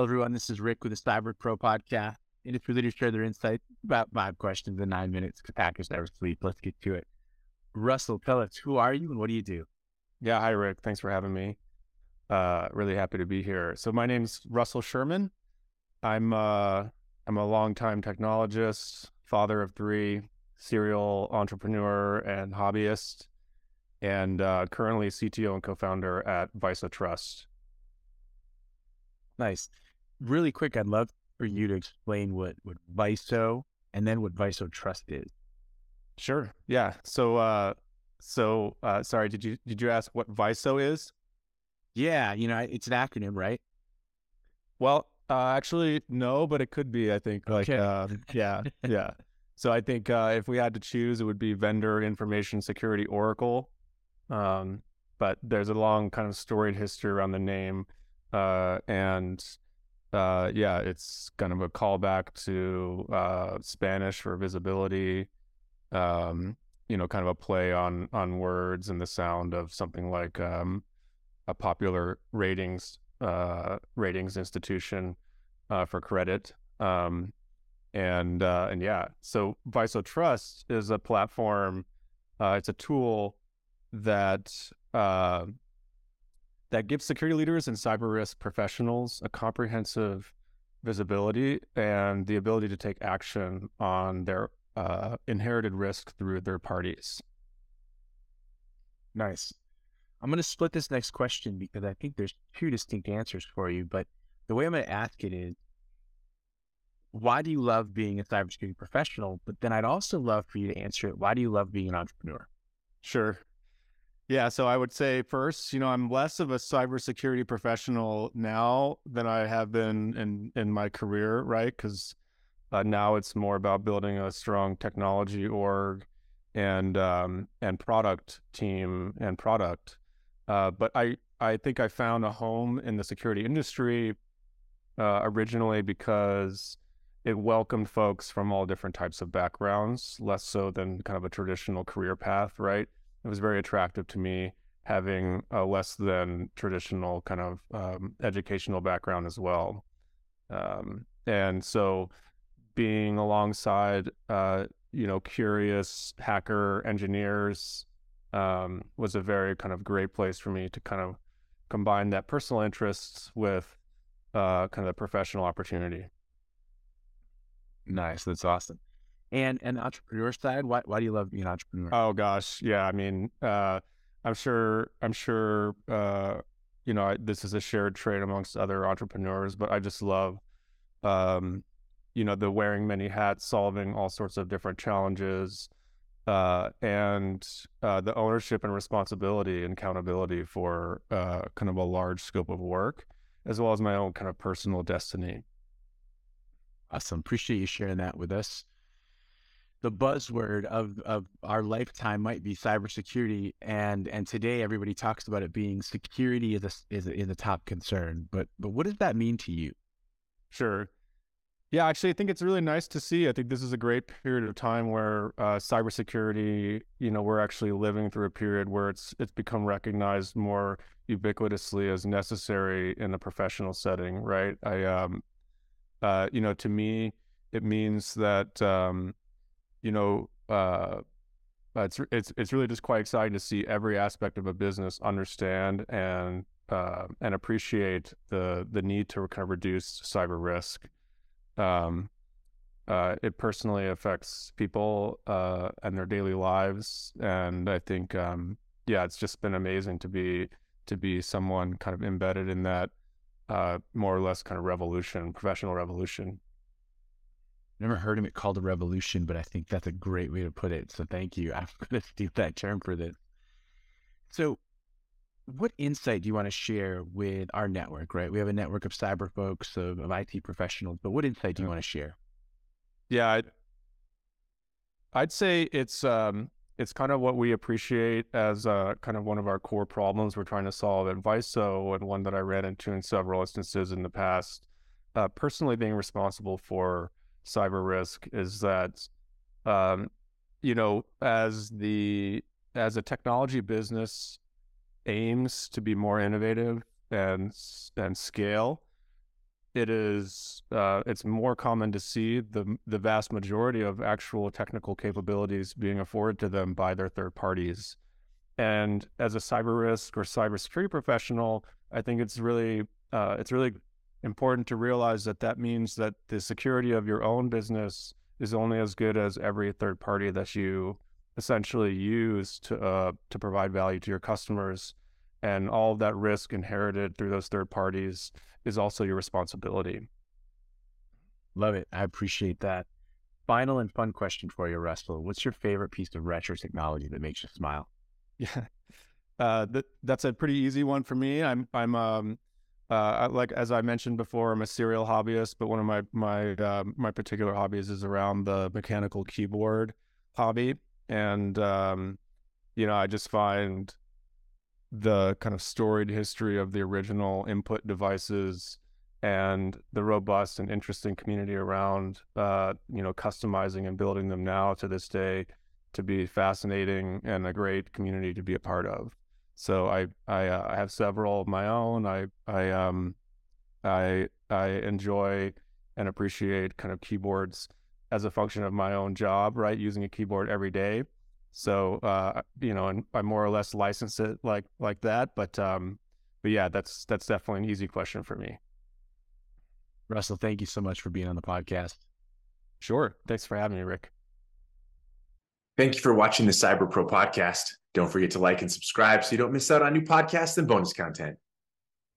Hello, everyone. This is Rick with the Cyber Pro podcast. And if leaders share their insights, about five questions in nine minutes. Hackers never sleep. Let's get to it. Russell, tell us who are you and what do you do? Yeah, hi Rick. Thanks for having me. Uh, really happy to be here. So my name's Russell Sherman. I'm uh, I'm a longtime technologist, father of three, serial entrepreneur and hobbyist, and uh, currently CTO and co-founder at Viso Trust. Nice. Really quick, I'd love for you to explain what what Viso and then what Viso Trust is. Sure. Yeah. So uh, so uh, sorry. Did you did you ask what Viso is? Yeah. You know, it's an acronym, right? Well, uh, actually, no, but it could be. I think. Like, Okay. uh, yeah, yeah. So I think uh, if we had to choose, it would be Vendor Information Security Oracle. Um, but there's a long kind of storied history around the name, uh, and uh, yeah, it's kind of a callback to uh, Spanish for visibility. Um, you know, kind of a play on on words and the sound of something like um, a popular ratings uh, ratings institution uh, for credit. Um, and uh, and yeah, so Viso Trust is a platform. It's a tool that that gives security leaders and cyber risk professionals a comprehensive visibility and the ability to take action on their uh, inherited risk through third parties. Nice. I'm going to split this next question because I think there's two distinct answers for you. But the way I'm going to ask it is, why do you love being a cybersecurity professional? But then I'd also love for you to answer it. Why do you love being an entrepreneur? Sure. Yeah, so I would say first, you know, I'm less of a cybersecurity professional now than I have been in in my career, right? Because uh, now it's more about building a strong technology org and um, and product team and product. Uh, but I I think I found a home in the security industry uh, originally because it welcomed folks from all different types of backgrounds, less so than kind of a traditional career path, right? It was very attractive to me having a less than traditional kind of um, educational background as well. Um, and so being alongside, uh, you know, curious hacker engineers um, was a very kind of great place for me to kind of combine that personal interests with uh, kind of the professional opportunity. Nice. That's awesome. And and the entrepreneur side, why why do you love being an entrepreneur? Oh gosh, yeah. I mean, uh, I'm sure. I'm sure. Uh, you know, I, this is a shared trait amongst other entrepreneurs, but I just love, um, you know, the wearing many hats, solving all sorts of different challenges, uh, and uh, the ownership and responsibility and accountability for uh, kind of a large scope of work, as well as my own kind of personal destiny. Awesome. Appreciate you sharing that with us. The buzzword of, of our lifetime might be cybersecurity, and and today everybody talks about it being security is a is a, is a top concern. But but what does that mean to you? Sure. Yeah, actually, I think it's really nice to see. I think this is a great period of time where uh, cybersecurity, you know, we're actually living through a period where it's it's become recognized more ubiquitously as necessary in a professional setting, right? I, um, uh, you know, to me, it means that, um, you know, uh, it's it's it's really just quite exciting to see every aspect of a business understand and uh, and appreciate the the need to kind of reduce cyber risk. Um, uh, it personally affects people uh, and their daily lives, and I think, um, yeah, it's just been amazing to be to be someone kind of embedded in that uh, more or less kind of revolution, professional revolution. Never heard of it called a revolution, but I think that's a great way to put it. So thank you. I'm going to steal that term for this. So, what insight do you want to share with our network? Right, we have a network of cyber folks, of, of IT professionals. But what insight do you Yeah. want to share? Yeah, I'd, I'd say it's um, it's kind of what we appreciate as uh, kind of one of our core problems we're trying to solve at Viso, and one that I ran into in several instances in the past. Uh, personally, being responsible for cyber risk is that, um, you know, as the as a technology business aims to be more innovative and and scale, it is uh, it's more common to see the the vast majority of actual technical capabilities being afforded to them by their third parties. And as a cyber risk or cybersecurity professional, I think it's really uh, it's really important to realize that that means that the security of your own business is only as good as every third party that you essentially use to uh, to provide value to your customers, and all of that risk inherited through those third parties is also your responsibility. Love it. I appreciate that. Final and fun question for you, Russell. What's your favorite piece of retro technology that makes you smile? Yeah, uh, that, that's a pretty easy one for me. I'm I'm um, uh, like as I mentioned before, I'm a serial hobbyist, but one of my my uh, my particular hobbies is around the mechanical keyboard hobby, and um, you know I just find the kind of storied history of the original input devices and the robust and interesting community around uh, you know customizing and building them now to this day to be fascinating and a great community to be a part of. So I I, uh, I have several of my own. I I um I I enjoy and appreciate kind of keyboards as a function of my own job, right? Using a keyboard every day. So uh, you know, and I more or less license it like like that. But um, but yeah, that's that's definitely an easy question for me. Russell, thank you so much for being on the podcast. Sure. Thanks for having me, Rick. Thank you for watching the Cyber Pro podcast. Don't forget to like and subscribe so you don't miss out on new podcasts and bonus content.